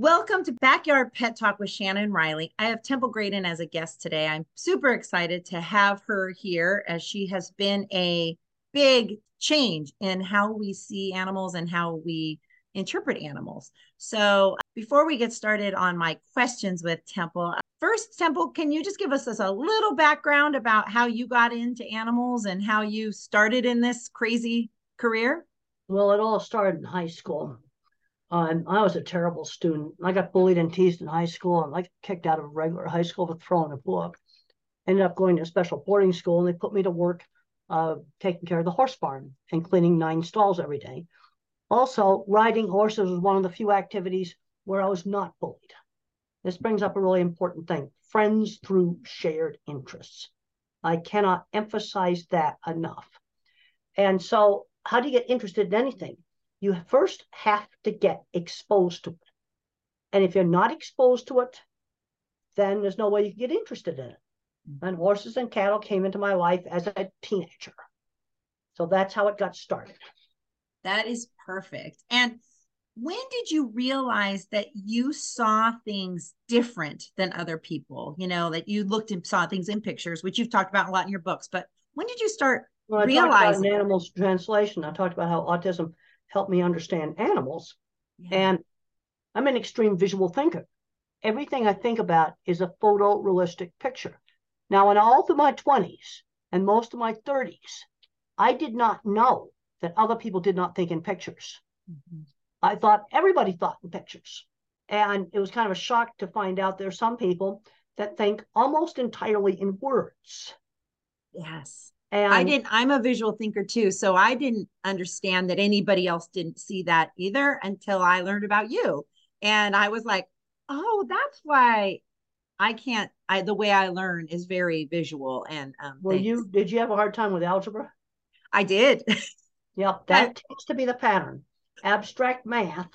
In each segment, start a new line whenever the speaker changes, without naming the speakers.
Welcome to Backyard Pet Talk with Shannon Riley. I have Temple Grandin as a guest today. I'm super excited to have her here as she has been a big change in how we see animals and how we interpret animals. So, before we get started on my questions with Temple, first, Temple, can you just give us a little background about how you got into animals and how you started in this crazy career?
Well, it all started in high school. Um, I was a terrible student. I got bullied and teased in high school and I got kicked out of a regular high school for throwing a book. Ended up going to a special boarding school and they put me to work uh, taking care of the horse barn and cleaning nine stalls every day. Also, riding horses was one of the few activities where I was not bullied. This brings up a really important thing friends through shared interests. I cannot emphasize that enough. And so, how do you get interested in anything? You first have to get exposed to it. And if you're not exposed to it, then there's no way you can get interested in it. Mm-hmm. And horses and cattle came into my life as a teenager. So that's how it got started.
That is perfect. And when did you realize that you saw things different than other people? You know, that you looked and saw things in pictures, which you've talked about a lot in your books, but when did you start well, I realizing?
Talked about an animal's translation. I talked about how autism help me understand animals. Yeah. And I'm an extreme visual thinker. Everything I think about is a photorealistic picture. Now, in all through my 20s and most of my 30s, I did not know that other people did not think in pictures. Mm-hmm. I thought everybody thought in pictures. And it was kind of a shock to find out there are some people that think almost entirely in words.
Yes. And I didn't, I'm a visual thinker too. So I didn't understand that anybody else didn't see that either until I learned about you. And I was like, oh, that's why I can't, I, the way I learn is very visual. And, um,
well, you, did you have a hard time with algebra?
I did.
yep. That tends to be the pattern. Abstract math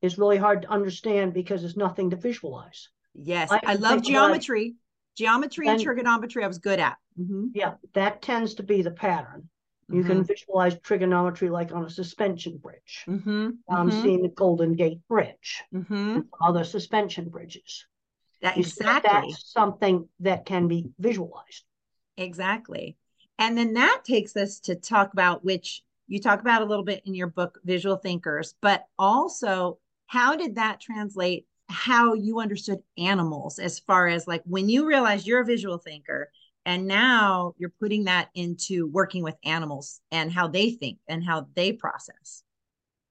is really hard to understand because there's nothing to visualize.
Yes. I, I love geometry. Geometry and, and trigonometry, I was good at.
Mm-hmm. Yeah, that tends to be the pattern. You mm-hmm. can visualize trigonometry like on a suspension bridge. Mm-hmm. I'm mm-hmm. seeing the Golden Gate Bridge, mm-hmm. other suspension bridges.
That exactly.
That's something that can be visualized.
Exactly. And then that takes us to talk about which you talk about a little bit in your book, Visual Thinkers, but also how did that translate how you understood animals as far as like when you realize you're a visual thinker and now you're putting that into working with animals and how they think and how they process.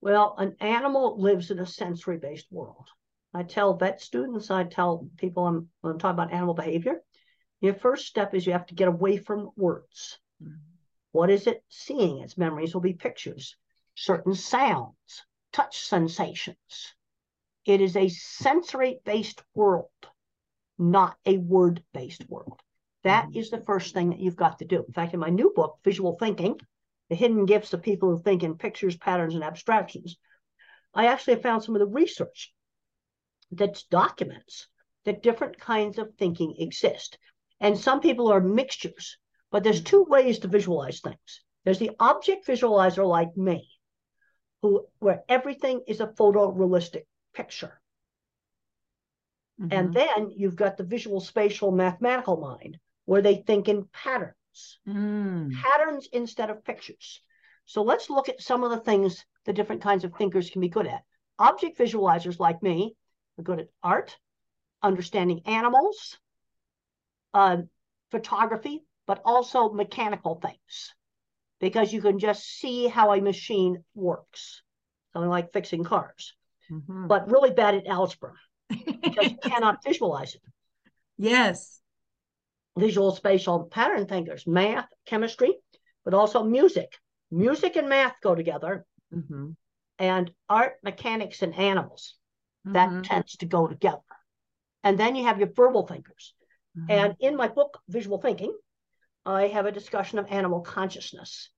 Well an animal lives in a sensory based world. I tell vet students i tell people I'm, when i'm talking about animal behavior your first step is you have to get away from words. Mm-hmm. what is it? Seeing. Its memories will be pictures. Certain sounds. Touch sensations. It is a sensory based world, not a word based world. That mm-hmm. the first thing that you've got to do. In fact, in my new book, Visual Thinking The Hidden Gifts of People Who Think in Pictures, Patterns, and Abstractions, I actually found some of the research that documents that different kinds of thinking exist. And some people are mixtures, but there's two ways to visualize things. There's the object visualizer like me, who where everything is a photorealistic picture. Mm-hmm. And then you've got the visual spatial mathematical mind where they think in patterns, mm. patterns instead of pictures. So let's look at some of the things the different kinds of thinkers can be good at. Object visualizers like me are good at art, understanding animals, uh, photography, but also mechanical things because you can just see how a machine works, something like fixing cars mm-hmm. but really bad at algebra because you cannot visualize it.
Yes.
Visual spatial pattern thinkers, math, chemistry, but also music. Music and math go together. Mm-hmm. And art, mechanics, and animals. That mm-hmm. tends to go together. And then you have your verbal thinkers. Mm-hmm. And in my book, Visual Thinking, I have a discussion of animal consciousness.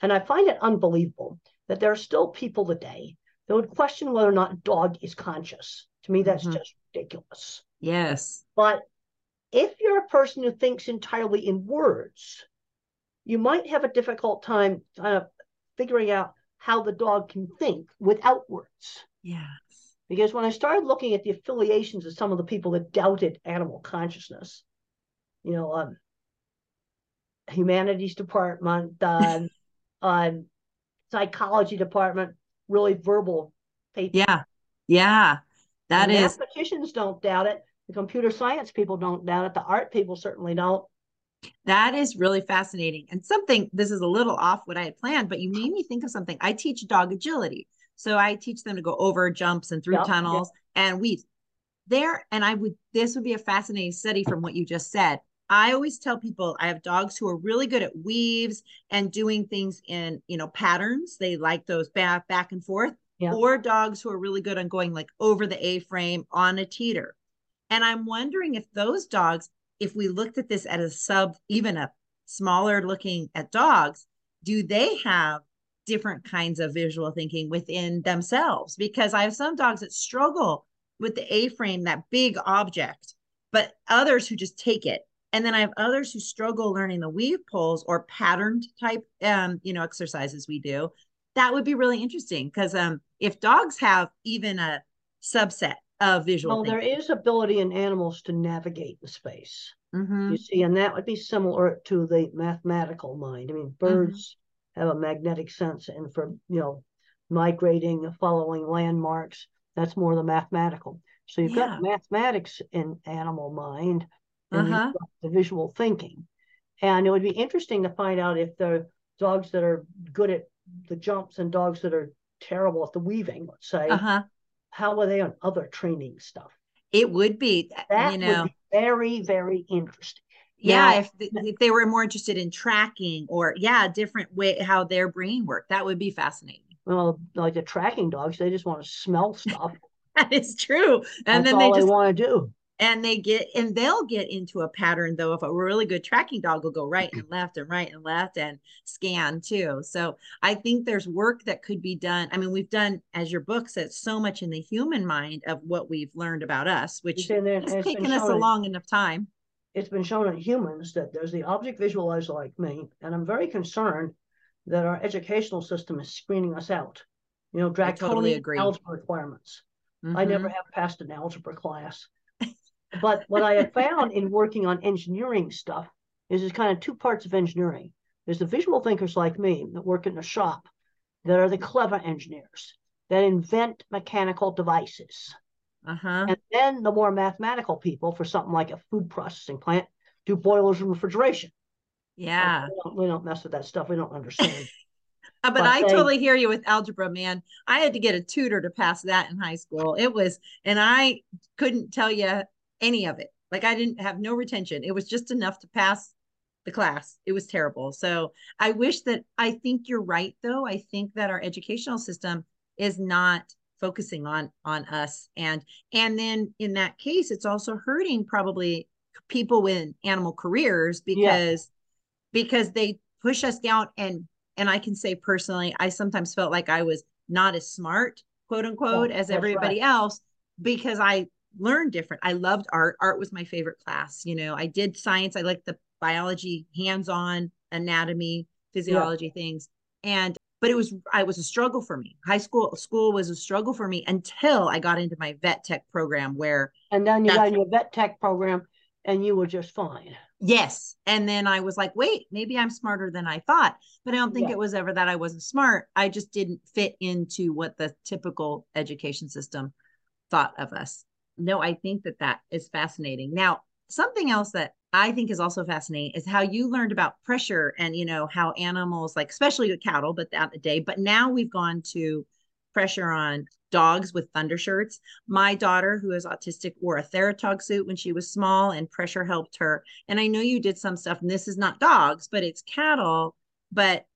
And I find it unbelievable that there are still people today that would question whether or not a dog is conscious. To me, that's mm-hmm. just ridiculous.
Yes.
But if you're a person who thinks entirely in words, you might have a difficult time kind of figuring out how the dog can think without words.
Yes.
Because when I started looking at the affiliations of some of the people that doubted animal consciousness, you know, um, humanities department, um, um, psychology department, really verbal
people. Yeah, yeah, that
the
is.
Mathematicians don't doubt it. The computer science people don't doubt it. The art people certainly don't.
That is really fascinating. And something, this is a little off what I had planned, but you made me think of something. I teach dog agility. So I teach them to go over jumps and through yep, tunnels yep. and weaves. There, and I would, this would be a fascinating study from what you just said. I always tell people I have dogs who are really good at weaves and doing things in, you know, patterns. They like those back back and forth. Or dogs who are really good on going like over the A frame on a teeter. And I'm wondering if those dogs, if we looked at this at a sub, even a smaller looking at dogs, do they have different kinds of visual thinking within themselves? Because I have some dogs that struggle with the A frame, that big object, but others who just take it. And then I have others who struggle learning the weave poles or patterned type, um, you know, exercises we do. That would be really interesting because um, if dogs have even a subset of visual,
well, there is ability in animals to navigate the space. Mm-hmm. You see, and that would be similar to the mathematical mind. I mean, mm-hmm. birds mm-hmm. have a magnetic sense, and for you know, migrating, following landmarks, that's more the mathematical. So you've yeah. got mathematics in animal mind, and uh-huh. the visual thinking. And it would be interesting to find out if the dogs that are good at the jumps and dogs that are terrible at the weaving, let's say, uh-huh. How are they on other training stuff?
It would be that you know be
very very interesting.
Yeah, now, if if they were more interested in tracking or yeah, different way how their brain worked, that would be fascinating.
Well, like the tracking dogs, they just want to smell stuff.
that is true,
and That's then they just want to do
and they get and they'll get into a pattern though if a really good tracking dog will go right and left and right and left and scan too. So i think there's work that could be done. I mean we've done as your book says so much in the human mind of what we've learned about us which has taken us a long enough time.
It's been shown in humans that there's the object visualizer like me and i'm very concerned that our educational system is screening us out. You know draconian totally agree. algebra requirements. Mm-hmm. i never have passed an algebra class but what I have found in working on engineering stuff is there's kind of two parts of engineering. There's the visual thinkers like me that work in a shop that are the clever engineers that invent mechanical devices. Uh-huh. And then the more mathematical people for something like a food processing plant do boilers and refrigeration.
Yeah.
We don't, we don't, mess with that stuff. We don't understand.
Uh, but, but I they, totally hear you with algebra, man. I had to get a tutor to pass that in high school. It was, and I couldn't tell you any of it. Like I didn't have no retention. It was just enough to pass the class. It was terrible. So I wish that I think you're right though. I think that our educational system is not focusing on on us and and then in that case it's also hurting probably people with animal careers because yeah. because they push us down and and I can say personally I sometimes felt like I was not as smart quote unquote as everybody right. else because I learn different. I loved art. Art was my favorite class. You know, I did science. I liked the biology, hands-on anatomy, physiology yeah. things. And but it was I was a struggle for me. High school school was a struggle for me until I got into my vet tech program where
and then you got your vet tech program and you were just fine.
Yes. And then I was like, wait, maybe I'm smarter than I thought. But I don't think yeah. it was ever that I wasn't smart. I just didn't fit into what the typical education system thought of us no, I think that that is fascinating. Now, something else that I think is also fascinating is how you learned about pressure and you know how animals like especially the cattle, but that day. But now we've gone to pressure on dogs with thunder shirts. My daughter, who is autistic, wore a Theratog suit when she was small, and pressure helped her. And I know you did some stuff, and this is not dogs, but it's cattle. But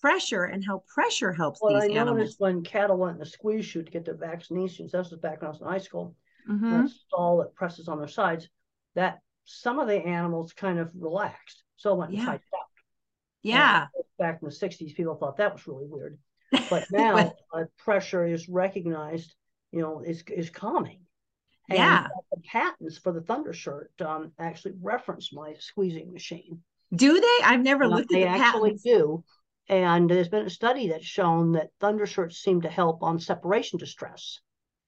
pressure and how pressure helps well, these I animals. noticed
when cattle went in the squeeze chute to get their vaccinations. That was back when I was in high school mm-hmm. stall that presses on their sides, that some of the animals kind of relaxed. So went yeah. tightened out.
Yeah.
And back in the 60s, people thought that was really weird. But now uh, pressure is recognized, you know, is, is calming.
And yeah.
The patents for the Thunder shirt um, actually reference my squeezing machine.
Do they? I've never looked at the patents. Actually
do. And there's been a study that's shown that Thunder shirts seem to help on separation distress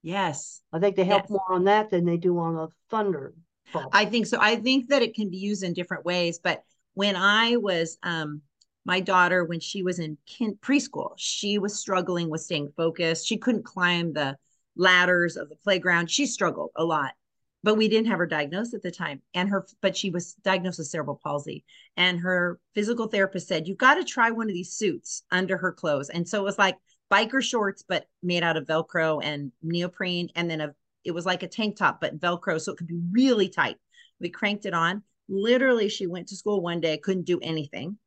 Yes.
I think they help
Yes.
more on that than they do on the thunder. problem.
I think so. I think that it can be used in different ways. But when I was, um, my daughter, when she was in kin- preschool, she was struggling with staying focused. She couldn't climb the ladders of the playground. She struggled a lot, but we didn't have her diagnosed at the time. And her, but she was diagnosed with cerebral palsy. And her physical therapist said, You've got to try one of these suits under her clothes. And so it was like biker shorts, but made out of Velcro and neoprene. And then a, it was like a tank top, but Velcro. So it could be really tight. We cranked it on. Literally, she went to school one day, couldn't do anything.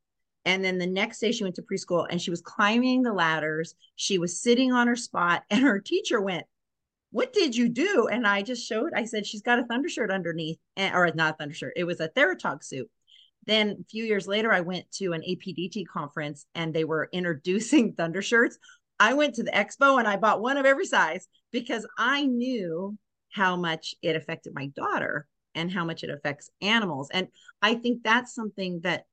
And then the next day she went to preschool and she was climbing the ladders. She was sitting on her spot, and her teacher went, What did you do? And I just showed, I said, She's got a thunder shirt underneath, and, or not a thunder shirt. It was a Theratog suit. Then a few years later, I went to an APDT conference and they were introducing thunder shirts. I went to the expo and I bought one of every size because I knew how much it affected my daughter and how much it affects animals. And I think that's something that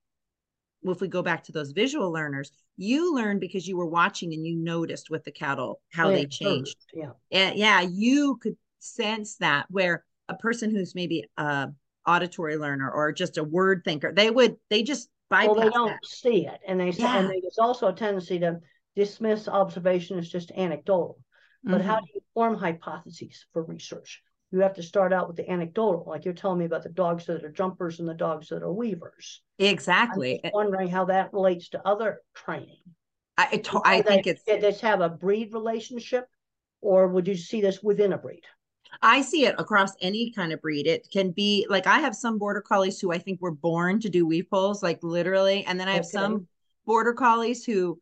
if we go back to those visual learners, you learned because you were watching and you noticed with the cattle how
Yeah,
they changed.
Yeah.
And yeah, you could sense that where a person who's maybe a auditory learner or just a word thinker, they would they just bypass
Well, they don't
that.
see it, and they
Yeah.
and there's also a tendency to dismiss observation as just anecdotal. But how
Mhm.
do you form hypotheses for research? You have to start out with the anecdotal, like you're telling me about the dogs that are jumpers and the dogs that are weavers.
Exactly.
I'm wondering how that relates to other training.
I I, to- I
Are
think
they-
it's
Did this have a breed relationship, or would you see this within a breed?
I see it across any kind of breed. It can be like I have some border collies who I think were born to do weave poles, like literally. And then I have
Okay.
some border collies who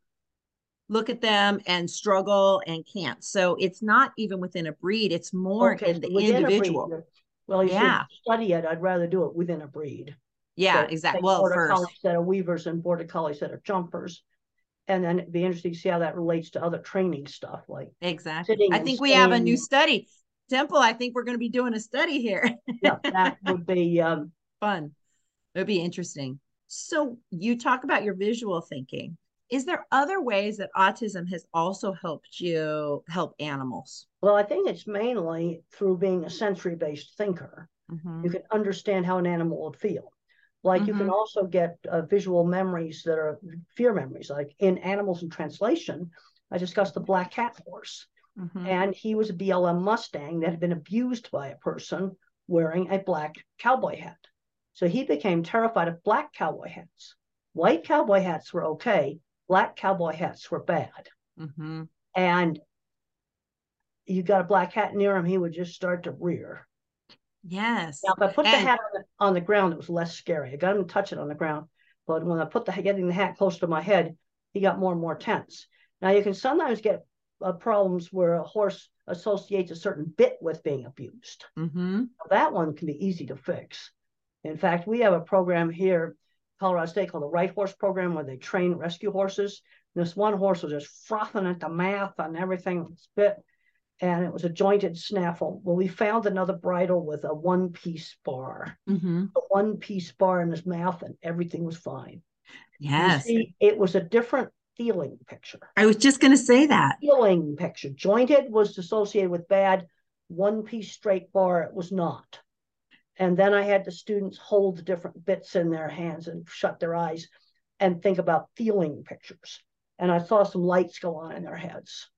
look at them and struggle and can't. So it's not even within a breed, it's more
Okay,
in the
within
individual.
Well, you
Yeah.
study it. I'd rather do it within a breed.
Yeah,
So,
exactly. Well,
border
first,
collies that are weavers and border collies that are jumpers. And then it'd be interesting to see how that relates to other training stuff like
exactly. I think we have a new study. Temple, I think we're going to be doing a study here.
yeah, that would be um
Fun. It would be interesting. So you talk about your visual thinking. Is there other ways that autism has also helped you help animals?
well, I think it's mainly through being a sensory based thinker.
Mhm.
You can understand how an animal would feel. Like you can
Mhm.
also get uh, visual memories that are fear memories. Like in Animals in Translation, I discussed the black cat horse.
Mhm.
and he was a BLM Mustang that had been abused by a person wearing a black cowboy hat. So he became terrified of black cowboy hats. White cowboy hats were okay, black cowboy hats were bad.
Mhm.
And you got a black hat near him, he would just start to rear.
Yes.
Now, if I put the hat on the, on the ground, it was less scary. I got him to touch it on the ground. But when I put the getting the hat close to my head, he got more and more tense. Now you can sometimes get uh, problems where a horse associates a certain bit with being abused.
Mhm.
That one can be easy to fix. In fact, we have a program here, Colorado State, called the Right Horse Program, where they train rescue horses. This one horse was just frothing at the mouth and everything was bit, and it was a jointed snaffle. Well, we found another bridle with a one-piece bar,
Mhm.
a one-piece bar in his mouth, and everything was fine.
Yes.
see, it was a different feeling picture.
I was just going to say that.
Feeling picture. Jointed was associated with bad. One-piece straight bar, it was not. And then I had the students hold the different bits in their hands and shut their eyes and think about feeling pictures. And I saw some lights go on in their heads.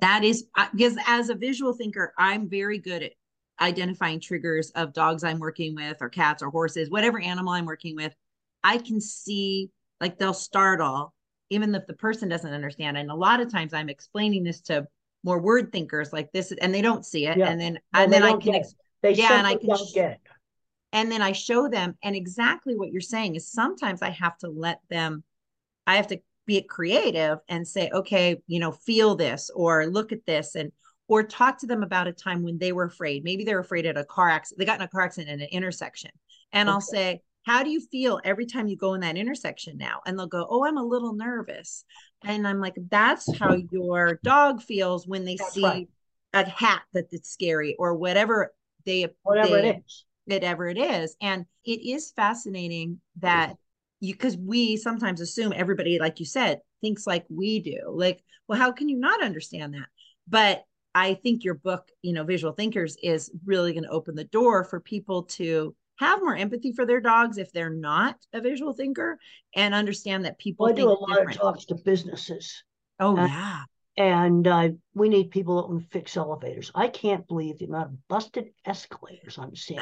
That is uh, because as a visual thinker, I'm very good at identifying triggers of dogs I'm working with or cats or horses, whatever animal I'm working with. I can see like they'll startle even if the person doesn't understand. And a lot of times I'm explaining this to more word thinkers like this and they don't see it
Yeah.
and then
Well,
and then I can ex-
They
Yeah, and I can
get it.
And then I show them and exactly what you're saying is sometimes I have to let them I have to be creative and say okay you know feel this or look at this and or talk to them about a time when they were afraid maybe they're afraid at a car accident they got in a car accident in an intersection and I'll say how do you feel every time you go in that intersection now and they'll go oh I'm a little nervous and I'm like that's how your dog feels when they
That's
see
right.
a hat that it's scary or whatever they
Whatever
they,
it is.
Whatever it is. And it is fascinating that you, because we sometimes assume everybody, like you said, thinks like we do. Like, well, how can you not understand that? But I think your book, you know, Visual Thinkers, is really going to open the door for people to have more empathy for their dogs if they're not a visual thinker and understand that people
well, I do a lot different. of talks to businesses.
Oh, and, yeah.
And uh, we need people that can fix elevators. I can't believe the amount of busted escalators I'm seeing.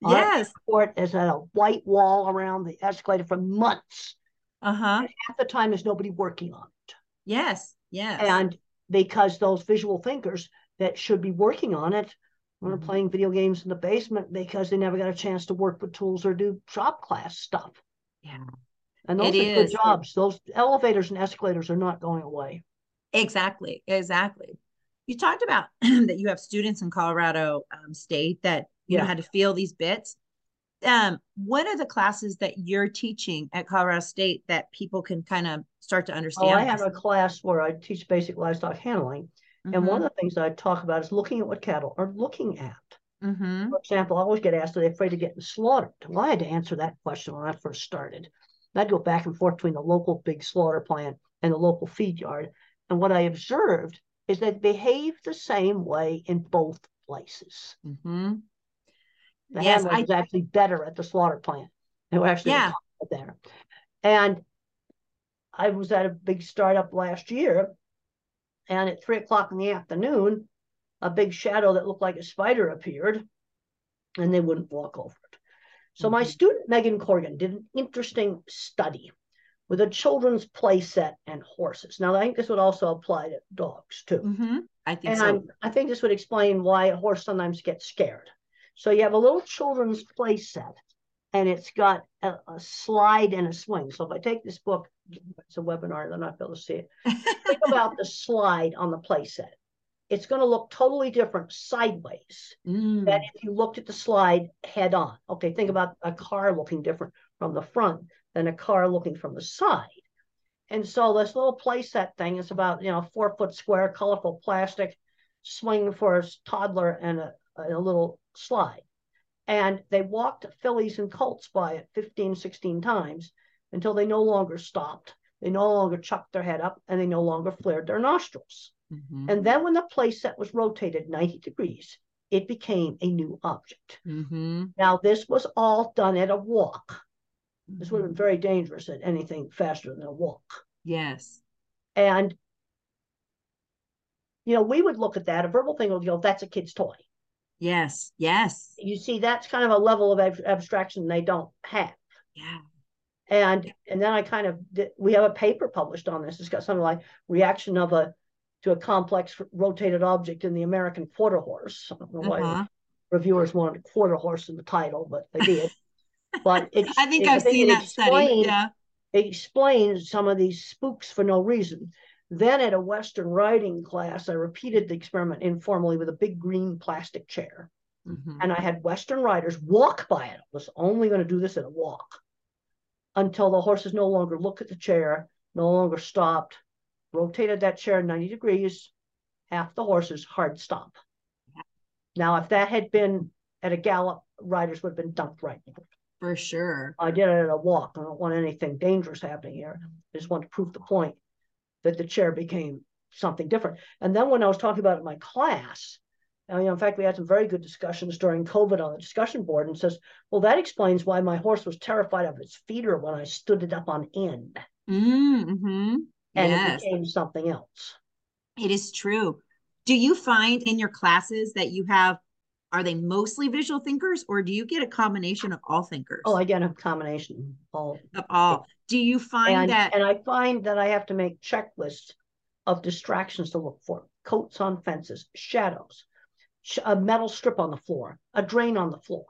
Yes.
Court has had a white wall around the escalator for months.
Uh huh.
Half the time, there's nobody working on it.
Yes. Yes.
And because those visual thinkers that should be working on it are mm-hmm. playing video games in the basement because they never got a chance to work with tools or do shop class stuff.
Yeah.
And those it are is. good jobs. Those elevators and escalators are not going away.
Exactly. Exactly. You talked about that you have students in Colorado um, State that you know had to feel these bits. Um, what are the classes that you're teaching at Colorado State that people can kind of start to understand?
Oh, I have a class where I teach basic livestock handling. Mm-hmm. And one mm-hmm. of the things I talk about is looking at what cattle are looking at.
Mm-hmm.
For example, I always get asked, are they afraid of getting slaughtered? Well, I had to answer that question when I first started. I'd go back and forth between the local big slaughter plant and the local feed yard. And what I observed is that they behave the same way in both places.
Mm-hmm.
The yes, I, was actually better at the slaughter plant. They were actually
yeah.
there. And I was at a big startup last year, and at three o'clock in the afternoon, a big shadow that looked like a spider appeared, and they wouldn't walk over it. So mm-hmm. my student Megan Corgan did an interesting study with a children's play set and horses. Now I think this would also apply to dogs too.
Mm-hmm. I think
and
so.
I'm, I think this would explain why a horse sometimes gets scared. So you have a little children's play set, and it's got a, a, slide and a swing. So if I take this book, it's a webinar, they're not able to see it. Think about the slide on the play set. It's going to look totally different sideways
mm.
than if you looked at the slide head on. Okay, think about a car looking different from the front than a car looking from the side. And so this little playset thing is about, you know, four foot square, colorful plastic swing for a toddler and a, a little slide. And they walked fillies and colts by it 15, 16 times until they no longer stopped. They no longer chucked their head up and they no longer flared their nostrils.
Mm-hmm.
And then when the playset was rotated 90 degrees, it became a new object.
Mm-hmm.
Now, this was all done at a walk. This would have been very dangerous at anything faster than a walk.
Yes.
And, you know, we would look at that, a verbal thing would go, that's a kid's toy.
Yes. Yes.
You see, that's kind of a level of ab- abstraction they don't have.
Yeah.
And and then I kind of we have a paper published on this. It's got something like reaction of a to a complex rotated object in the American quarter horse. I don't know why uh-huh. reviewers wanted quarter horse in the title, but they did. But it,
I think I've seen that study. Yeah.
It explains some of these spooks for no reason. Then at a Western riding class, I repeated the experiment informally with a big green plastic chair.
Mm-hmm.
And I had Western riders walk by it. I was only going to do this at a walk until the horses no longer look at the chair, no longer stopped, rotated that chair 90 degrees, half the horses hard stop. Now, if that had been at a gallop, riders would have been dumped right
for sure.
I did it at a walk. I don't want anything dangerous happening here. I just want to prove the point that the chair became something different. And then when I was talking about it in my class, and, you know, in fact, we had some very good discussions during COVID on the discussion board and says, well, that explains why my horse was terrified of its feeder when I stood it up on end.
Mm-hmm.
And
yes.
it became something else.
It is true. Do you find in your classes that you have are they mostly visual thinkers or do you get a combination of all thinkers?
Oh, I get a combination of all.
of all. Do you find
and,
that?
And I find that I have to make checklists of distractions to look for coats on fences, shadows, a metal strip on the floor, a drain on the floor.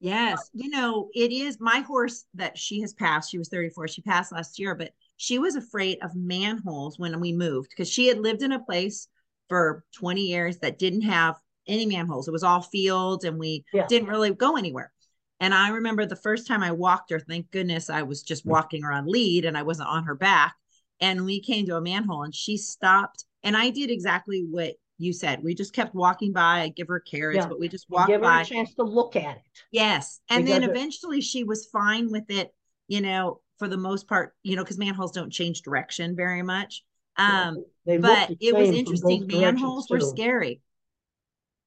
Yes. You know, it is my horse that she has passed. She was 34. She passed last year, but she was afraid of manholes when we moved because she had lived in a place for 20 years that didn't have any manholes. It was all fields and we yeah. didn't really go anywhere. And I remember the first time I walked her, thank goodness I was just walking her on lead and I wasn't on her back. And we came to a manhole and she stopped. And I did exactly what you said. We just kept walking by. I give her carrots, yeah. but we just walked
give
by.
her a chance to look at it.
Yes. And because then eventually she was fine with it, you know, for the most part, you know, because manholes don't change direction very much. Um, but it was interesting. Manholes were scary.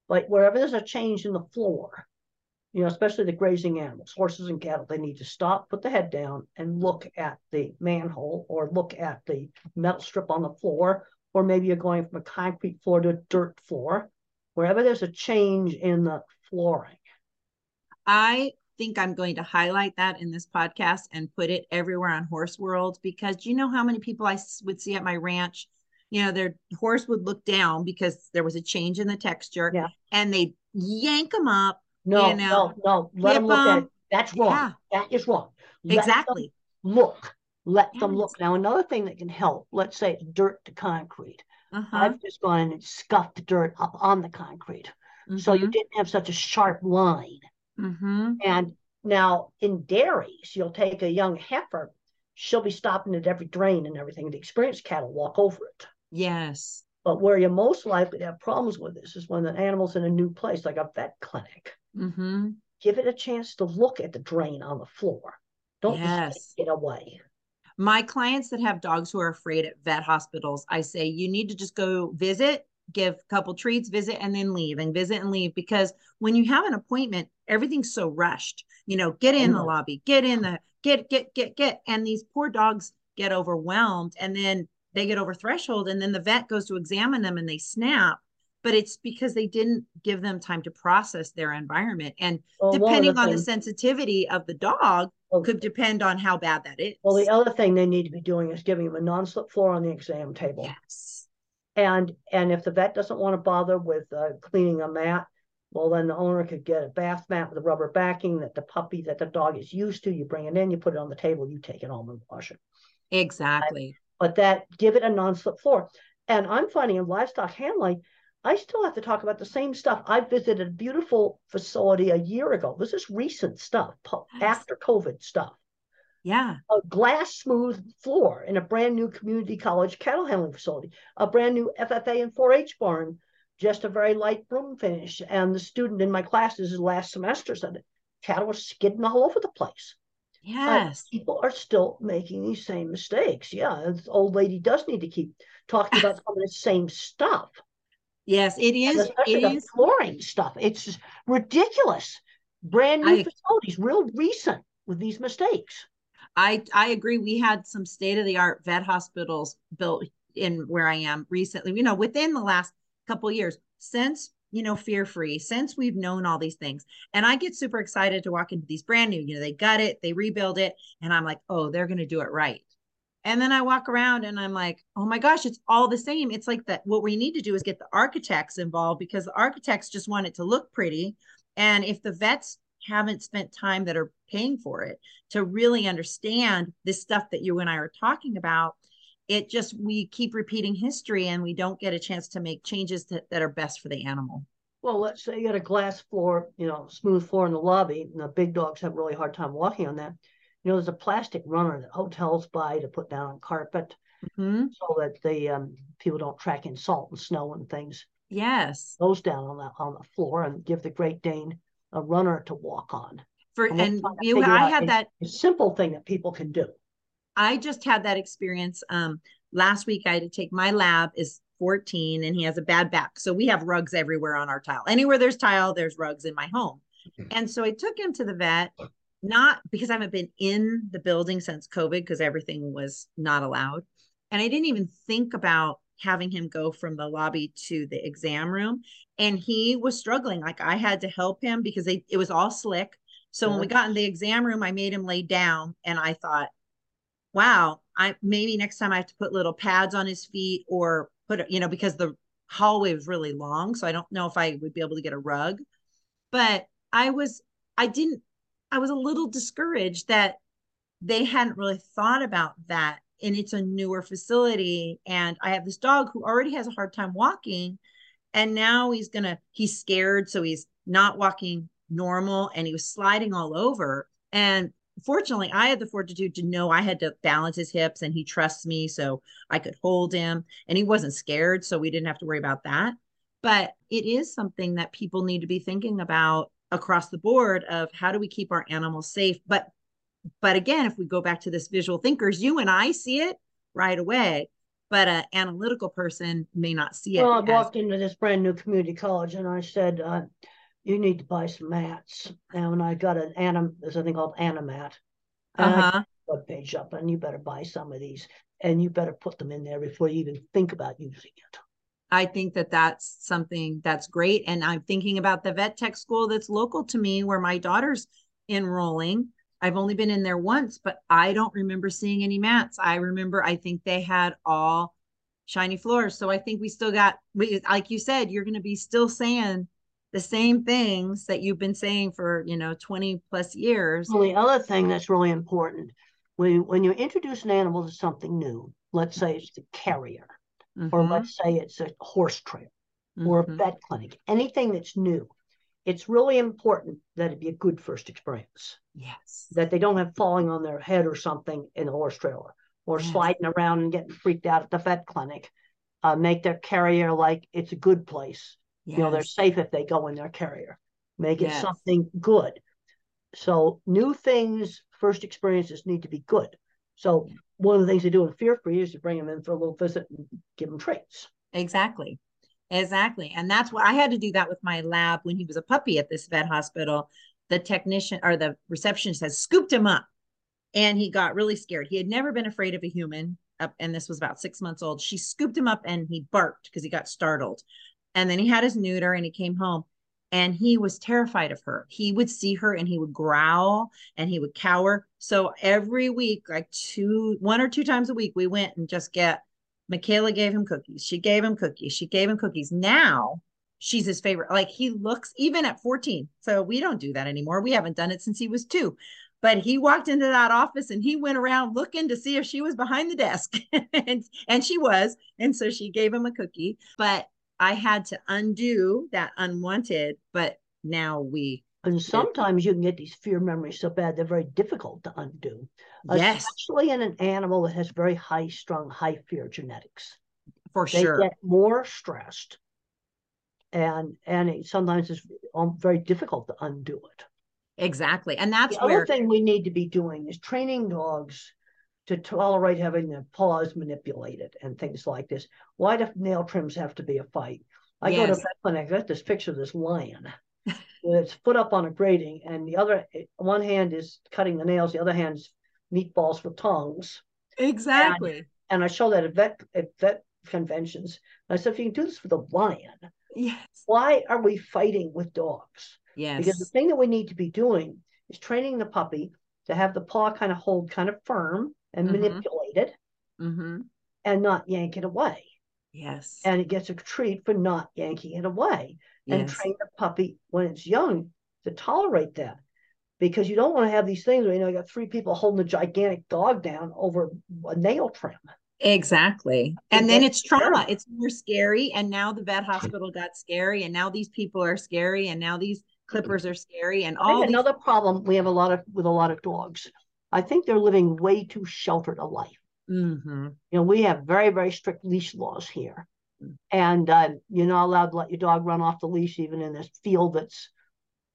Like wherever there's a change in the floor, you know, especially the grazing animals, horses and cattle, they need to stop, put the head down, and look at the manhole or look at the metal strip on the floor, or maybe you're going from a concrete floor to a dirt floor. Wherever there's a change in the flooring.
I think I'm going to highlight that in this podcast and put it everywhere on Horse World because you know how many people I would see at my ranch you know, their horse would look down because there was a change in the texture yeah. and they yank them up.
No,
you know,
no, no. Let them look at it. That's wrong. Yeah. That is wrong.
Let exactly.
Look. Let yes. them look. Now, another thing that can help, let's say it's dirt to concrete. Uh-huh. I've just gone in and scuffed the dirt up on the concrete. Mm-hmm. So you mm-hmm. didn't have such a sharp line.
Mm-hmm.
And now in dairies, you'll take a young heifer, she'll be stopping at every drain and everything. The experienced cattle walk over it.
Yes.
But where you're most likely to have problems with this is when the animal's in a new place, like a vet clinic.
Mm-hmm.
Give it a chance to look at the drain on the floor. Don't yes. just it away.
My clients that have dogs who are afraid at vet hospitals, I say you need to just go visit, give a couple treats, visit, and then leave and visit and leave. Because when you have an appointment, everything's so rushed. You know, get in the lobby, get in the get, get, get, get. And these poor dogs get overwhelmed. And then they get over threshold and then the vet goes to examine them and they snap but it's because they didn't give them time to process their environment. And well, depending the on things, the sensitivity of the dog well, could depend on how bad that is.
well the other thing they need to be doing is giving them a non-slip floor on the exam table.
Yes.
And and if the vet doesn't want to bother with uh, cleaning a mat well then the owner could get a bath mat with a rubber backing that the puppy that the dog is used to you bring it in you put it on the table you take it home and wash it.
Exactly
but that give it a non-slip floor. And I'm finding in livestock handling, I still have to talk about the same stuff. I visited a beautiful facility a year ago. This is recent stuff, after COVID stuff.
Yeah.
A glass smooth floor in a brand new community college cattle handling facility, a brand new FFA and 4 H barn, just a very light broom finish. And the student in my classes last semester said cattle were skidding all over the place.
Yes.
But people are still making these same mistakes. Yeah. The old lady does need to keep talking about some of the same stuff.
Yes, it is.
It
is
flooring stuff. It's ridiculous. Brand new I, facilities, real recent with these mistakes.
I I agree. We had some state of the art vet hospitals built in where I am recently. You know, within the last couple years since you know, fear free since we've known all these things. And I get super excited to walk into these brand new, you know, they gut it, they rebuild it. And I'm like, oh, they're going to do it right. And then I walk around and I'm like, oh my gosh, it's all the same. It's like that. What we need to do is get the architects involved because the architects just want it to look pretty. And if the vets haven't spent time that are paying for it to really understand this stuff that you and I are talking about, it just we keep repeating history and we don't get a chance to make changes that, that are best for the animal.
Well let's say you got a glass floor you know smooth floor in the lobby and the big dogs have a really hard time walking on that. You know there's a plastic runner that hotels buy to put down on carpet
mm-hmm.
so that the um, people don't track in salt and snow and things.
Yes.
Those down on the on the floor and give the great dane a runner to walk on.
For and, and you i had that
a simple thing that people can do
I just had that experience. Um, last week I had to take my lab is 14 and he has a bad back. So we have rugs everywhere on our tile. Anywhere there's tile, there's rugs in my home. Mm-hmm. And so I took him to the vet, not because I haven't been in the building since COVID because everything was not allowed. And I didn't even think about having him go from the lobby to the exam room. And he was struggling. Like I had to help him because they, it was all slick. So when we got in the exam room, I made him lay down and I thought, wow, I maybe next time I have to put little pads on his feet or put, you know, because the hallway was really long. So I don't know if I would be able to get a rug. But I was, I didn't, I was a little discouraged that they hadn't really thought about that. And it's a newer facility. And I have this dog who already has a hard time walking. And now he's going to, he's scared. So he's not walking normal and he was sliding all over. And fortunately, I had the fortitude to know I had to balance his hips and he trusts me. So I could hold him and he wasn't scared. So we didn't have to worry about that. But it is something that people need to be thinking about across the board of how do we keep our animals safe. But but again, if we go back to this visual thinkers, you and I see it right away. but an analytical person may not see it.
Well, I
as-
walked into this brand new community college and I said, uh, you need to buy some mats. And when I got an anim, there's something called Animat. And
uh-huh.
web page up and you better buy some of these and you better put them in there before you even think about using it.
I think that that's something that's great. And I'm thinking about the vet tech school that's local to me where my daughter's enrolling. I've only been in there once, but I don't remember seeing any mats. I remember, I think they had all shiny floors. So I think we still got, we, like you said, you're going to be still saying the same things that you've been saying for, you know, 20 plus years.
Well, the other thing that's really important when, when you introduce an animal to something new, let's say it's the carrier, or
Mhm,
let's say it's a horse trail or a
mhm.
vet clinic, anything that's new, it's really important that it be a good first experience.
Yes.
that they don't have falling on their head or something in a horse trailer or
Yes.
sliding around and getting freaked out at the vet clinic. Uh, make their carrier like it's a good place. You know, they're safe if they go in their carrier. Make it
Yes.
something good. So new things, first experiences need to be good. So one of the things they do in Fear Free is to bring them in for a little visit and give them treats.
Exactly. Exactly. And that's what I had to do that with my lab when he was a puppy at this vet hospital. The technician or the receptionist has scooped him up and he got really scared. He had never been afraid of a human up and this was about 6 months old. She scooped him up and he barked because he got startled. And then he had his neuter and he came home and he was terrified of her. He would see her and he would growl and he would cower. So every week, like two, one or two times a week, we went and just get Michaela gave him cookies. She gave him cookies. She gave him cookies. Now she's his favorite. Like he looks even at 14. So we don't do that anymore. We haven't done it since he was two. But he walked into that office and he went around looking to see if she was behind the desk. and, and she was. And so she gave him a cookie. But I had to undo that unwanted. But now we,
And sometimes you can get these fear memories so bad they're very difficult to undo.
yes,
especially in an animal that has very high strung, high fear genetics.
for
They
sure.
get more stressed, and and it sometimes it's um, very difficult to undo it.
Exactly. And that's
the
where
other thing we need to be doing is training dogs to tolerate having their paws manipulated and things like this. Why do nail trims have to be a fight? I go to
Yes.
vet clinic, I got this picture of this lion with its foot up on a grating, and the other one hand is cutting the nails, the other hand's meatballs with tongs.
exactly.
And I show that at vet at vet conventions. And I said, if you can do this with a lion,
Yes.
why are we fighting with dogs?
Yes.
Because the thing that we need to be doing is training the puppy to have the paw kind of hold kind of firm and
Mhm.
manipulate it
mm-hmm.
and not yank it away.
Yes.
And it gets a treat for not yanking it away.
yes.
And train the puppy when it's young to tolerate that. Because you don't want to have these things where you know you got three people holding a gigantic dog down over a nail trim.
Exactly. And then it's trauma. It's more scary. And now the vet hospital got scary. And now these people are scary. And now these clippers are scary. And all these
another problem we have a lot of with a lot of dogs. I think they're living way too sheltered a life.
Mhm.
You know, we have very, very strict leash laws here.
Mm.
And uh, you're not allowed to let your dog run off the leash, even in this field that's,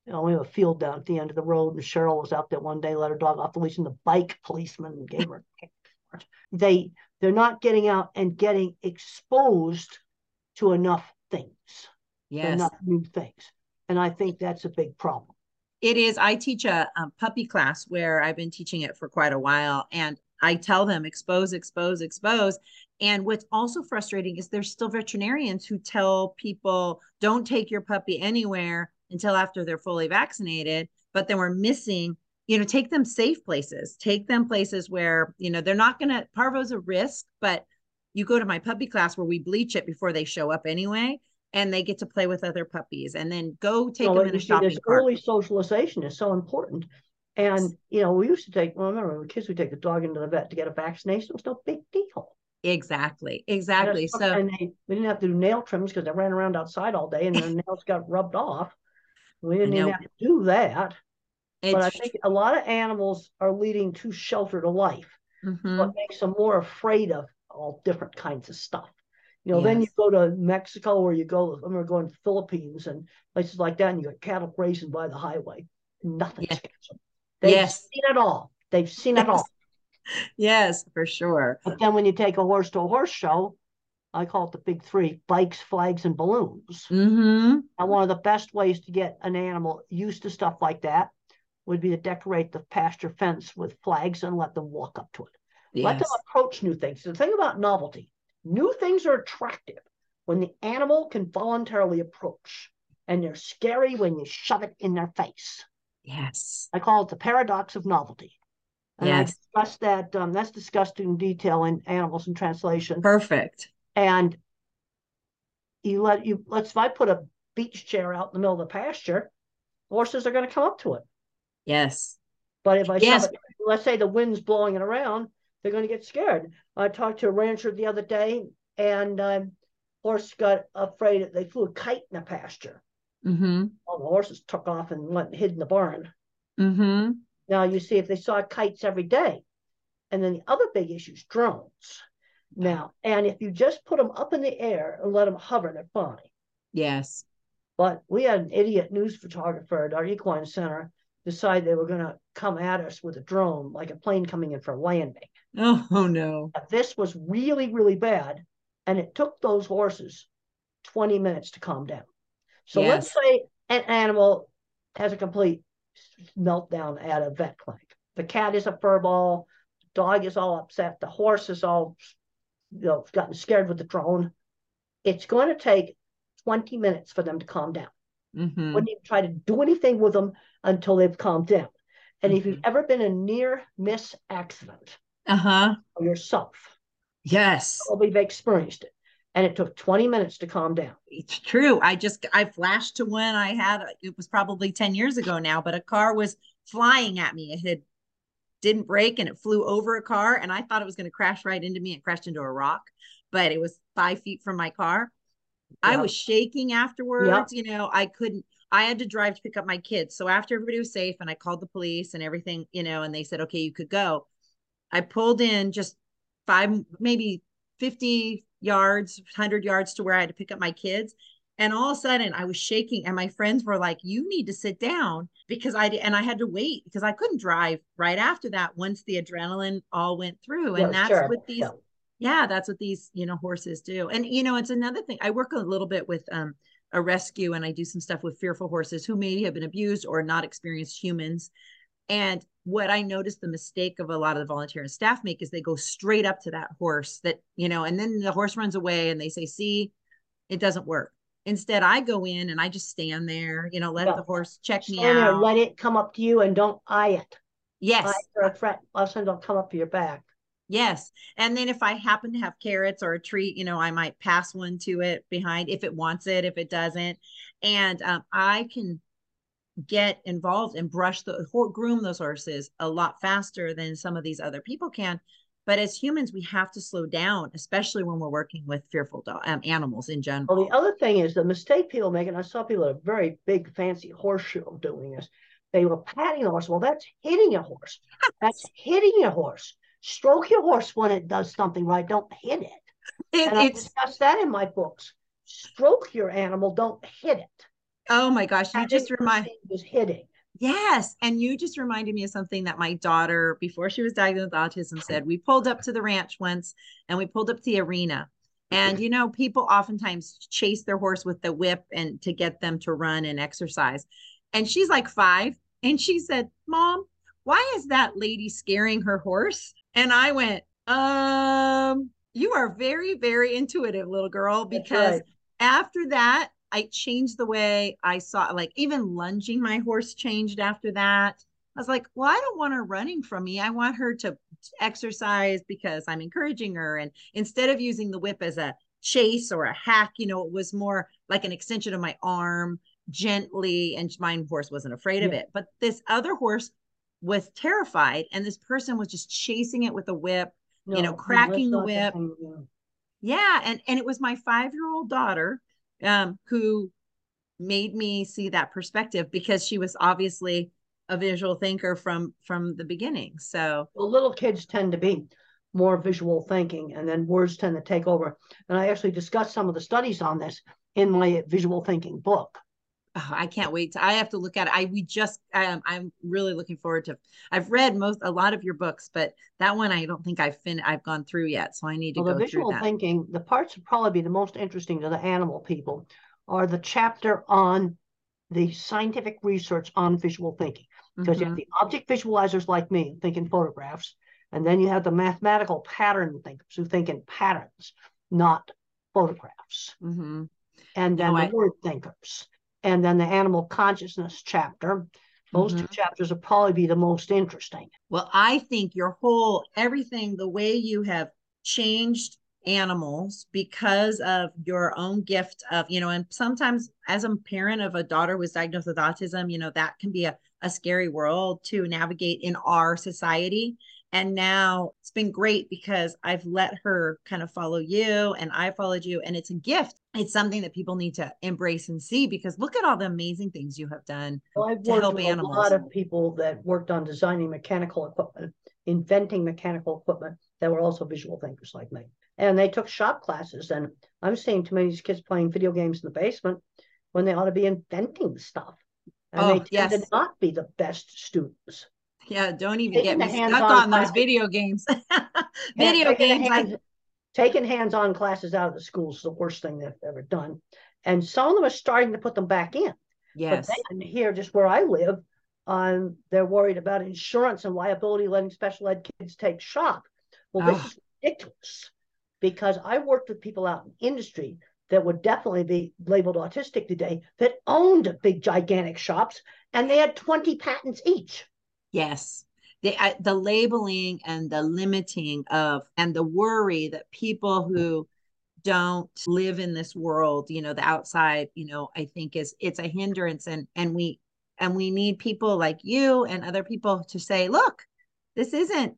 you know, we have a field down at the end of the road. And Cheryl was out there one day, let her dog off the leash, and the bike policeman gave her. They, they're not getting out and getting exposed to enough things,
yes.
enough new things. And I think that's a big problem.
It is. I teach a, puppy class where I've been teaching it for quite a while, and I tell them expose, expose, expose. And what's also frustrating is there's still veterinarians who tell people don't take your puppy anywhere until after they're fully vaccinated. But then we're missing, you know, take them safe places, take them places where you know they're not going to. Parvo's a risk, but you go to my puppy class where we bleach it before they show up anyway, and they get to play with other puppies, and then go take
So
them in a
see,
shopping
this early socialization is so important. And you know, we used to take. Well, I remember when kids would take the dog into the vet to get a vaccination. It was no big deal.
Exactly. Exactly.
it's-
So
and they, we didn't have to do nail trims because they ran around outside all day and their nails got rubbed off. We didn't even have to do that. But I think a lot of animals are leading too sheltered a life.
mhm.
What makes them more afraid of all different kinds of stuff. You know, then you go to Mexico or you go, I remember going to Philippines and places like that, and you got cattle grazing by the highway. Nothing them. They've
Yes.
seen it all. They've seen it all.
yes, for sure.
But then when you take a horse to a horse show, I call it the big three bikes, flags, and balloons.
Mm-hmm.
And one of the best ways to get an animal used to stuff like that would be to decorate the pasture fence with flags and let them walk up to it. Yes. Let them approach new things. The thing about novelty, new things are attractive when the animal can voluntarily approach, and they're scary when you shove it in their face.
Yes.
I call it the paradox of novelty. And yes. I discussed that. Um, that's discussed in detail in Animals in Translation.
Perfect.
And you let you let's if I put a beach chair out in the middle of the pasture, horses are going to come up to it.
Yes.
But if I yes. it, let's say the wind's blowing it around, they're going to get scared. I talked to a rancher the other day, and um, horse got afraid. They flew a kite in the pasture.
Mm-hmm.
All the horses took off and went hid in the barn.
Mm-hmm.
Now you see if they saw kites every day, and then the other big issue is drones. Now, and if you just put them up in the air and let them hover, they're fine.
Yes.
But we had an idiot news photographer at our equine center decide they were going to come at us with a drone, like a plane coming in for landing.
Oh, oh no.
This was really, really bad. And it took those horses 20 minutes to calm down. So yes. let's say an animal has a complete meltdown at a vet clinic. The cat is a furball, the dog is all upset, the horse is all you know gotten scared with the drone. It's going to take 20 minutes for them to calm down.
Mm-hmm.
Wouldn't even try to do anything with them until they've calmed down. And if you've mm-hmm. ever been a near miss accident,
uh-huh,
yourself,
yes,
have experienced it. And it took 20 minutes to calm down.
It's true. I just I flashed to when I had it was probably 10 years ago now, but a car was flying at me. It had didn't break and it flew over a car and I thought it was going to crash right into me and crashed into a rock, but it was five feet from my car. I was shaking afterwards. You know, I couldn't, I had to drive to pick up my kids. So after everybody was safe and I called the police and everything, you know, and they said, okay, you could go. I pulled in just five, maybe 50 yards, 100 yards to where I had to pick up my kids. And all of a sudden I was shaking and my friends were like, you need to sit down because I, and I had to wait because I couldn't drive right after that once the adrenaline all went through. And that's sure. what these, yeah yeah that's what these you know horses do and you know it's another thing i work a little bit with um a rescue and i do some stuff with fearful horses who maybe have been abused or not experienced humans. And what i noticed the mistake of a lot of the volunteer and staff make is they go straight up to that horse that you know and then the horse runs away and they say see it doesn't work. Instead i go in and i just stand there you know let yeah. the horse check stand me out. there,
let it come up to you and don't eye it.
Yes. Eye
or a threat. All of a sudden they'll come up to your back
Yes. And then if I happen to have carrots or a treat, you know, I might pass one to it behind if it wants it, if it doesn't. And um, I can get involved and brush the groom those horses a lot faster than some of these other people can. But as humans, we have to slow down, especially when we're working with fearful um, animals in general.
Well, the other thing is the mistake people make, and I saw people at a very big, fancy horse show doing this. They were patting the horse. Well, that's hitting a horse. That's hitting a horse stroke your horse when it does something right. Don't hit it. it and I discuss that in my books. Stroke your animal, don't hit it.
Oh my gosh, you just remind
was hitting.
Yes, and you just reminded me of something that my daughter, before she was diagnosed with autism, said. We pulled up to the ranch once, and we pulled up to the arena, and you know, people oftentimes chase their horse with the whip and to get them to run and exercise. And she's like five, and she said, "Mom, why is that lady scaring her horse?" And I went, um, you are very, very intuitive, little girl, because right. after that, I changed the way I saw, like even lunging my horse changed after that. I was like, well, I don't want her running from me. I want her to exercise because I'm encouraging her. And instead of using the whip as a chase or a hack, you know, it was more like an extension of my arm gently. And my horse wasn't afraid yeah. of it. But this other horse was terrified and this person was just chasing it with a whip no, you know cracking the whip. yeah and and it was my five year old daughter um who made me see that perspective because she was obviously a visual thinker from from the beginning so.
Well, little kids tend to be more visual thinking and then words tend to take over. And i actually discussed some of the studies on this in my visual thinking book
oh, I can't wait. To, I have to look at it. I we just um, I'm really looking forward to. I've read most a lot of your books, but that one I don't think I've fin I've gone through yet. So I need to
well,
go
the visual thinking. The parts that probably be the most interesting to the animal people are the chapter on the scientific research on visual thinking. Because mm-hmm. you have the object visualizers like me thinking photographs, and then you have the mathematical pattern thinkers who think in patterns, not photographs. Mm-hmm. And then no, the I... word thinkers and then the animal consciousness chapter. Those mm-hmm. two chapters will probably be the most interesting.
Well, I think your whole everything, the way you have changed animals because of your own gift of, you know, and sometimes as a parent of a daughter who was diagnosed with autism, you know, that can be a, a scary world to navigate in our society. And now it's been great because I've let her kind of follow you and I followed you. And it's a gift. It's something that people need to embrace and see because look at all the amazing things you have done
well, I've to help animals. A lot of people that worked on designing mechanical equipment, inventing mechanical equipment that were also visual thinkers like me. And they took shop classes. And I'm seeing too many of these kids playing video games in the basement when they ought to be inventing stuff. And oh, they tend yes. to not be the best students.
Yeah, don't even taking get me stuck on, those video games. video yeah, games.
Hands, I... Taking hands-on classes out of the schools is the worst thing they've ever done. And some of them are starting to put them back in.
Yes. But
then here, just where I live, um, they're worried about insurance and liability letting special ed kids take shop. Well, oh. this is ridiculous because I worked with people out in industry that would definitely be labeled autistic today that owned big gigantic shops and they had 20 patents each.
Yes. The, uh, the labeling and the limiting of and the worry that people who don't live in this world you know the outside you know i think is it's a hindrance. And and we and we need people like you and other people to say look this isn't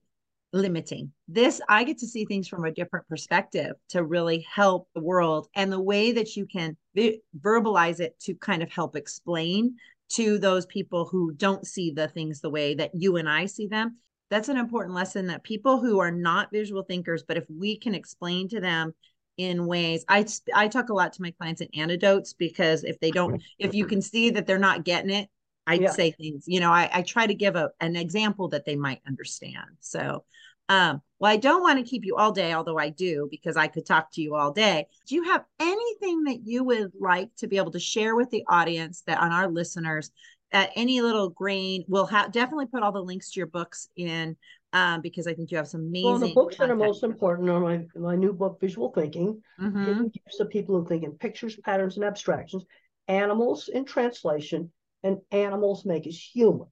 limiting. This i get to see things from a different perspective to really help the world. And the way that you can verbalize it to kind of help explain to those people who don't see the things the way that you and I see them. That's an important lesson that people who are not visual thinkers, but if we can explain to them in ways I I talk a lot to my clients in anecdotes because if they don't if you can see that they're not getting it, I yeah. say things, you know, I, I try to give a an example that they might understand. So um, well, I don't want to keep you all day, although I do, because I could talk to you all day. Do you have anything that you would like to be able to share with the audience that on our listeners at any little grain? We'll have definitely put all the links to your books in um, because I think you have some amazing. Well,
the books that are most important are my my new book, Visual Thinking, mm-hmm. to people who think in pictures, patterns, and abstractions. Animals in translation, and animals make us human.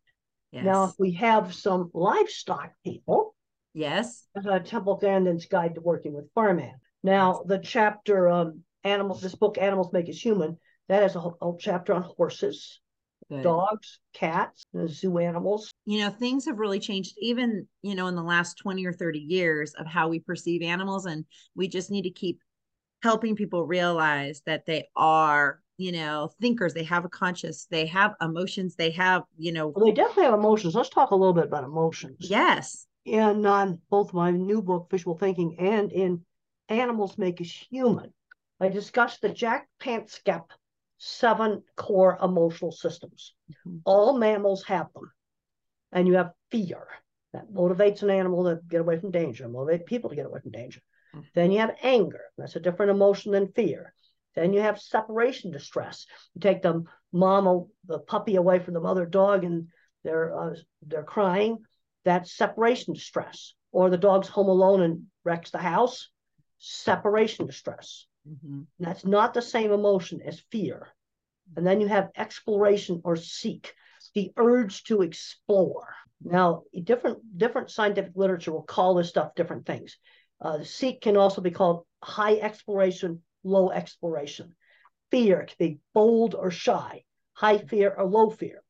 Yes. Now, if we have some livestock people
Yes.
Uh, Temple Grandin's Guide to Working with Farmhand. Now, the chapter um, animals, this book, Animals Make Us Human, that has a whole, whole chapter on horses, Good. dogs, cats, zoo animals.
You know, things have really changed, even, you know, in the last 20 or 30 years of how we perceive animals. And we just need to keep helping people realize that they are you know thinkers they have a conscious they have emotions they have you know
well, they definitely have emotions let's talk a little bit about emotions
yes
in um, both my new book, Visual Thinking, and in Animals Make Us Human, I discussed the Jack Panksepp seven core emotional systems. Mm-hmm. All mammals have them. And you have fear that motivates an animal to get away from danger, motivate people to get away from danger. Mm-hmm. Then you have anger. That's a different emotion than fear. Then you have separation distress. You take the mom, the puppy away from the mother dog, and they're uh, they're crying. That's separation distress. Or the dog's home alone and wrecks the house, separation distress. Mm-hmm. That's not the same emotion as fear. And then you have exploration or seek, the urge to explore. Now, different different scientific literature will call this stuff different things. Uh, seek can also be called high exploration, low exploration. Fear can be bold or shy, high fear or low fear.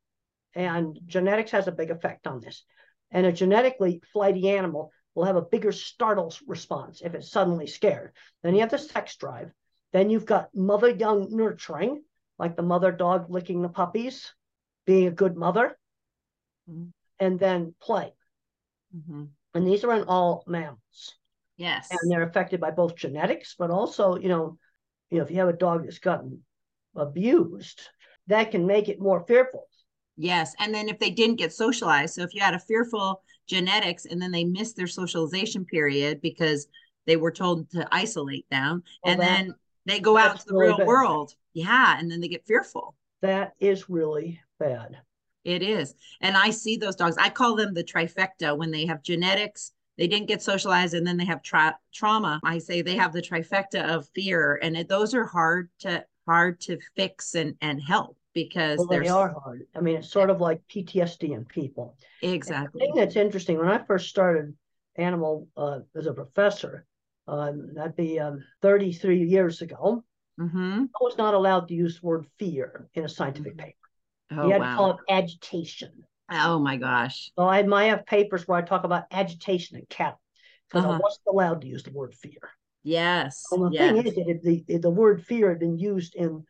And genetics has a big effect on this. And a genetically flighty animal will have a bigger startle response if it's suddenly scared. Then you have the sex drive. Then you've got mother young nurturing, like the mother dog licking the puppies, being a good mother, mm-hmm. and then play. Mm-hmm. And these are in all mammals.
Yes.
And they're affected by both genetics, but also, you know, you know, if you have a dog that's gotten abused, that can make it more fearful.
Yes. And then if they didn't get socialized, so if you had a fearful genetics and then they missed their socialization period because they were told to isolate them, well, and that, then they go out to the really real bad. world. Yeah. And then they get fearful.
That is really bad.
It is. And I see those dogs. I call them the trifecta when they have genetics, they didn't get socialized, and then they have tra- trauma. I say they have the trifecta of fear. And it, those are hard to hard to fix and, and help because
well, they are hard. I mean, it's sort of like PTSD in people.
Exactly.
the thing that's interesting when I first started animal uh, as a professor, um, that'd be um, 33 years ago. Mm-hmm. I was not allowed to use the word fear in a scientific mm-hmm. paper. Oh, you had wow. to call it agitation.
Oh my gosh.
So I might have papers where I talk about agitation in cattle because uh-huh. I wasn't allowed to use the word fear.
Yes.
And the
yes.
thing is that the, the word fear had been used in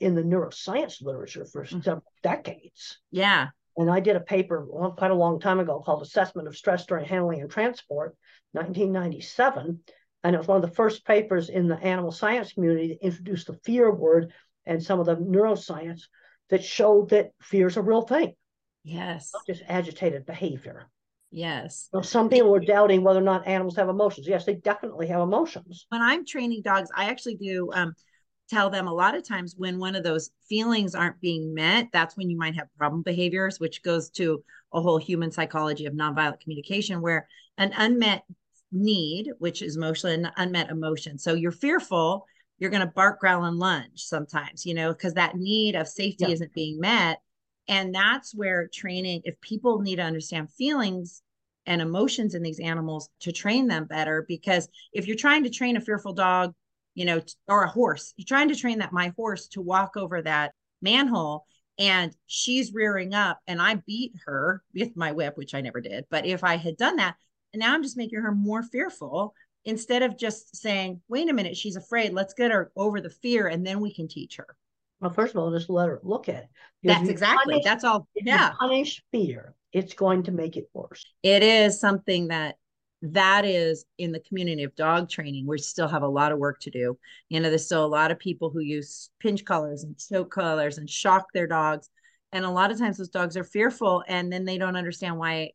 in the neuroscience literature for mm-hmm. several decades.
Yeah.
And I did a paper quite a long time ago called Assessment of Stress During Handling and Transport, 1997. And it was one of the first papers in the animal science community to introduce the fear word and some of the neuroscience that showed that fear is a real thing.
Yes.
Not just agitated behavior.
Yes.
Well, some people were doubting whether or not animals have emotions. Yes, they definitely have emotions.
When I'm training dogs, I actually do um, tell them a lot of times when one of those feelings aren't being met, that's when you might have problem behaviors, which goes to a whole human psychology of nonviolent communication, where an unmet need, which is mostly an unmet emotion. So you're fearful, you're going to bark, growl, and lunge sometimes, you know, because that need of safety yeah. isn't being met. And that's where training, if people need to understand feelings and emotions in these animals to train them better, because if you're trying to train a fearful dog, you know, or a horse, you're trying to train that my horse to walk over that manhole and she's rearing up and I beat her with my whip, which I never did. But if I had done that, and now I'm just making her more fearful instead of just saying, wait a minute, she's afraid. Let's get her over the fear and then we can teach her.
Well, first of all, just let her look at it.
That's exactly. Punish, That's all. yeah.
punish fear, it's going to make it worse.
It is something that that is in the community of dog training. We still have a lot of work to do. You know, there's still a lot of people who use pinch collars and choke collars and shock their dogs. And a lot of times those dogs are fearful and then they don't understand why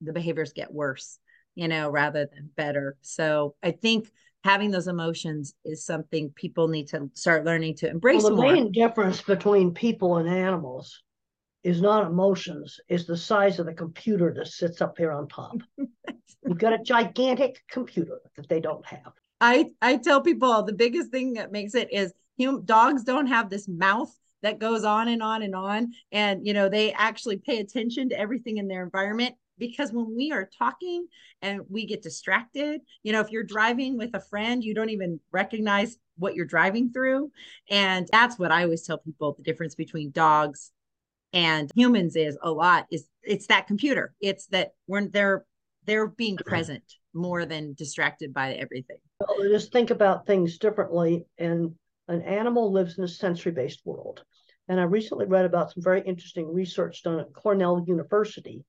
the behaviors get worse, you know, rather than better. So I think having those emotions is something people need to start learning to embrace
well, the
more.
main difference between people and animals is not emotions is the size of the computer that sits up here on top. You've got a gigantic computer that they don't have.
I i tell people the biggest thing that makes it is hum, dogs don't have this mouth that goes on and on and on. And you know they actually pay attention to everything in their environment because when we are talking and we get distracted, you know, if you're driving with a friend, you don't even recognize what you're driving through. And that's what I always tell people the difference between dogs and humans is a lot is it's that computer. It's that when they're they're being present more than distracted by everything.
Well, just think about things differently. And an animal lives in a sensory based world. And I recently read about some very interesting research done at Cornell University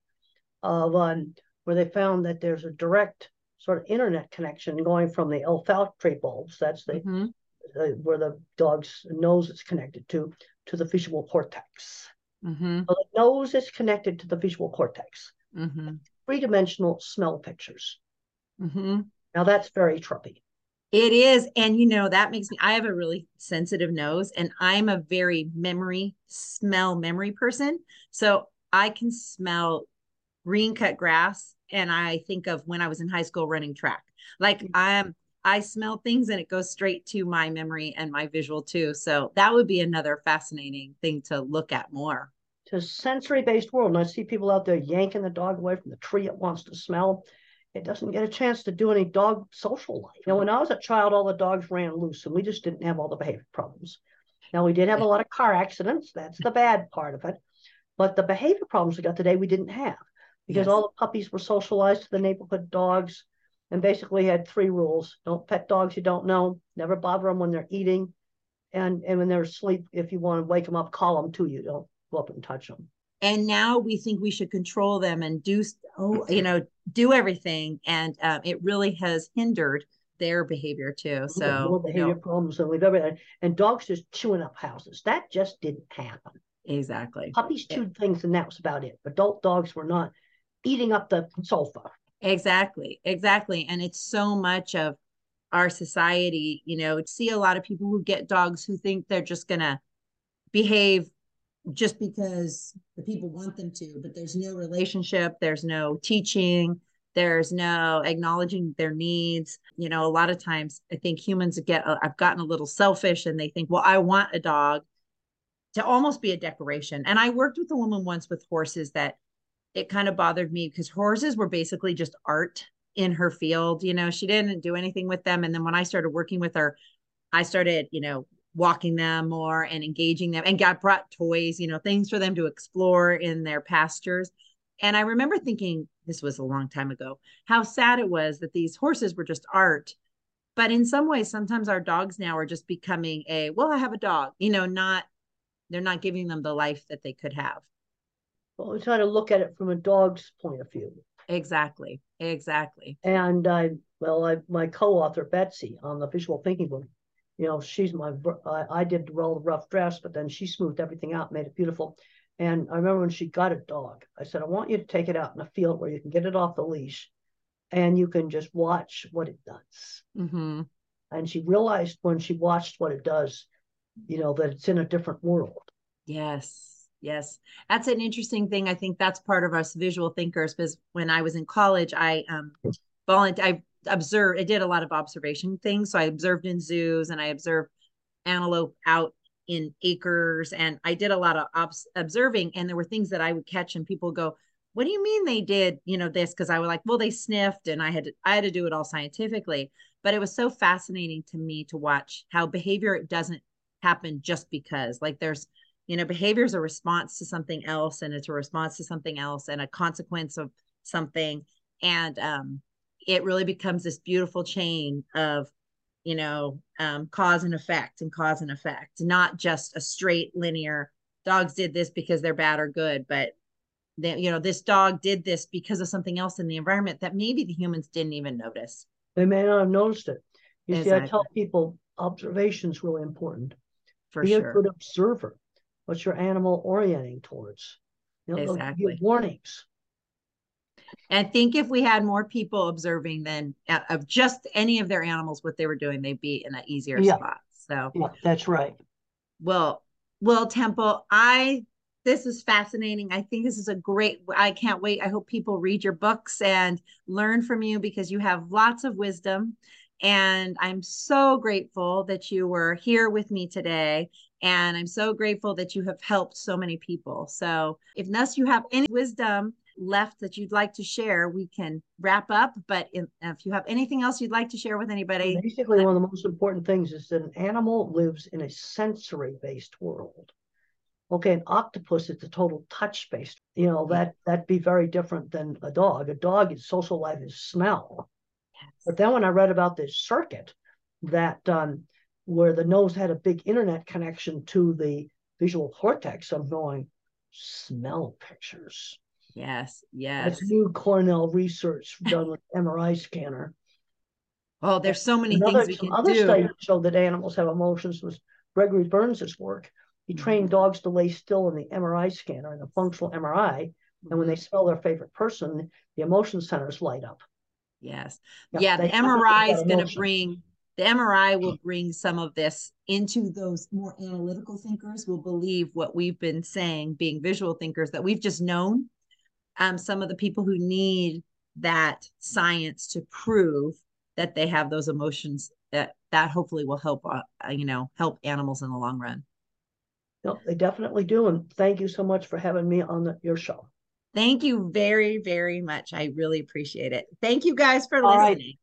of um, where they found that there's a direct sort of internet connection going from the olfactory bulbs, that's the, mm-hmm. the where the dog's nose is connected to, to the visual cortex. Mm-hmm. So the nose is connected to the visual cortex. Mm-hmm. Three dimensional smell pictures. Mm-hmm. Now that's very trippy.
It is. And you know, that makes me, I have a really sensitive nose and I'm a very memory, smell memory person. So I can smell green cut grass and I think of when I was in high school running track. Like mm-hmm. I'm I smell things and it goes straight to my memory and my visual too. So that would be another fascinating thing to look at more.
To a sensory based world. And I see people out there yanking the dog away from the tree it wants to smell. It doesn't get a chance to do any dog social life. Now, when I was a child, all the dogs ran loose and we just didn't have all the behavior problems. Now, we did have a lot of car accidents. That's the bad part of it. But the behavior problems we got today, we didn't have because yes. all the puppies were socialized to the neighborhood dogs and basically had three rules don't pet dogs you don't know never bother them when they're eating and and when they're asleep if you want to wake them up call them to you don't go up and touch them
and now we think we should control them and do oh you know do everything and um, it really has hindered their behavior too so
more behavior you know. problems than we've ever had and dogs just chewing up houses that just didn't happen
Exactly.
Puppies chewed things and that was about it. Adult dogs were not eating up the sofa.
Exactly. Exactly. And it's so much of our society, you know, see a lot of people who get dogs who think they're just going to behave just because the people want them to, but there's no relationship, there's no teaching, there's no acknowledging their needs. You know, a lot of times I think humans get, uh, I've gotten a little selfish and they think, well, I want a dog to almost be a decoration. And I worked with a woman once with horses that it kind of bothered me because horses were basically just art in her field. You know, she didn't do anything with them. And then when I started working with her, I started, you know, walking them more and engaging them and got brought toys, you know, things for them to explore in their pastures. And I remember thinking, this was a long time ago, how sad it was that these horses were just art. But in some ways, sometimes our dogs now are just becoming a, well, I have a dog, you know, not, they're not giving them the life that they could have.
Well, we try to look at it from a dog's point of view.
Exactly. Exactly.
And I, well, I, my co-author Betsy on the visual thinking book, you know, she's my, I, I did all the rough dress, but then she smoothed everything out, made it beautiful. And I remember when she got a dog, I said, I want you to take it out in a field where you can get it off the leash and you can just watch what it does.
Mm-hmm.
And she realized when she watched what it does, you know, that it's in a different world.
Yes. Yes. That's an interesting thing. I think that's part of us visual thinkers because when I was in college, I um volunteer I observed I did a lot of observation things. So I observed in zoos and I observed antelope out in acres and I did a lot of obs- observing and there were things that I would catch and people go, "What do you mean they did, you know, this?" because I was like, "Well, they sniffed and I had to, I had to do it all scientifically." But it was so fascinating to me to watch how behavior doesn't happen just because. Like there's you know, behavior is a response to something else and it's a response to something else and a consequence of something and um it really becomes this beautiful chain of you know um, cause and effect and cause and effect not just a straight linear dogs did this because they're bad or good but they, you know this dog did this because of something else in the environment that maybe the humans didn't even notice.
They may not have noticed it. You exactly. see i tell people observation is really important.
For
be
sure.
a good observer. What's your animal orienting towards?
You know, exactly.
warnings
and I think if we had more people observing than uh, of just any of their animals, what they were doing, they'd be in an easier
yeah.
spot. So
yeah, that's right.
Well, well, Temple, I this is fascinating. I think this is a great. I can't wait. I hope people read your books and learn from you because you have lots of wisdom. And I'm so grateful that you were here with me today. And I'm so grateful that you have helped so many people. So, if unless you have any wisdom left that you'd like to share, we can wrap up. But in, if you have anything else you'd like to share with anybody,
basically, one of the most important things is that an animal lives in a sensory based world. Okay, an octopus is a total touch based. You know that that'd be very different than a dog. A dog is social life is smell. Yes. But then when I read about this circuit that um, where the nose had a big internet connection to the visual cortex, I'm going smell pictures.
Yes, yes.
That's new Cornell research done with MRI scanner.
Oh, there's so many Another, things we can
other
do.
studies show that animals have emotions. Was Gregory Berns's work? He mm-hmm. trained dogs to lay still in the MRI scanner, in the functional MRI, and when they mm-hmm. smell their favorite person, the emotion centers light up.
Yes, yeah. yeah the MRI is going to bring the MRI will bring some of this into those more analytical thinkers will believe what we've been saying, being visual thinkers that we've just known um, some of the people who need that science to prove that they have those emotions that that hopefully will help uh, uh, you know help animals in the long run.
No they definitely do and thank you so much for having me on the, your show.
Thank you very very much. I really appreciate it. Thank you guys for All listening. right.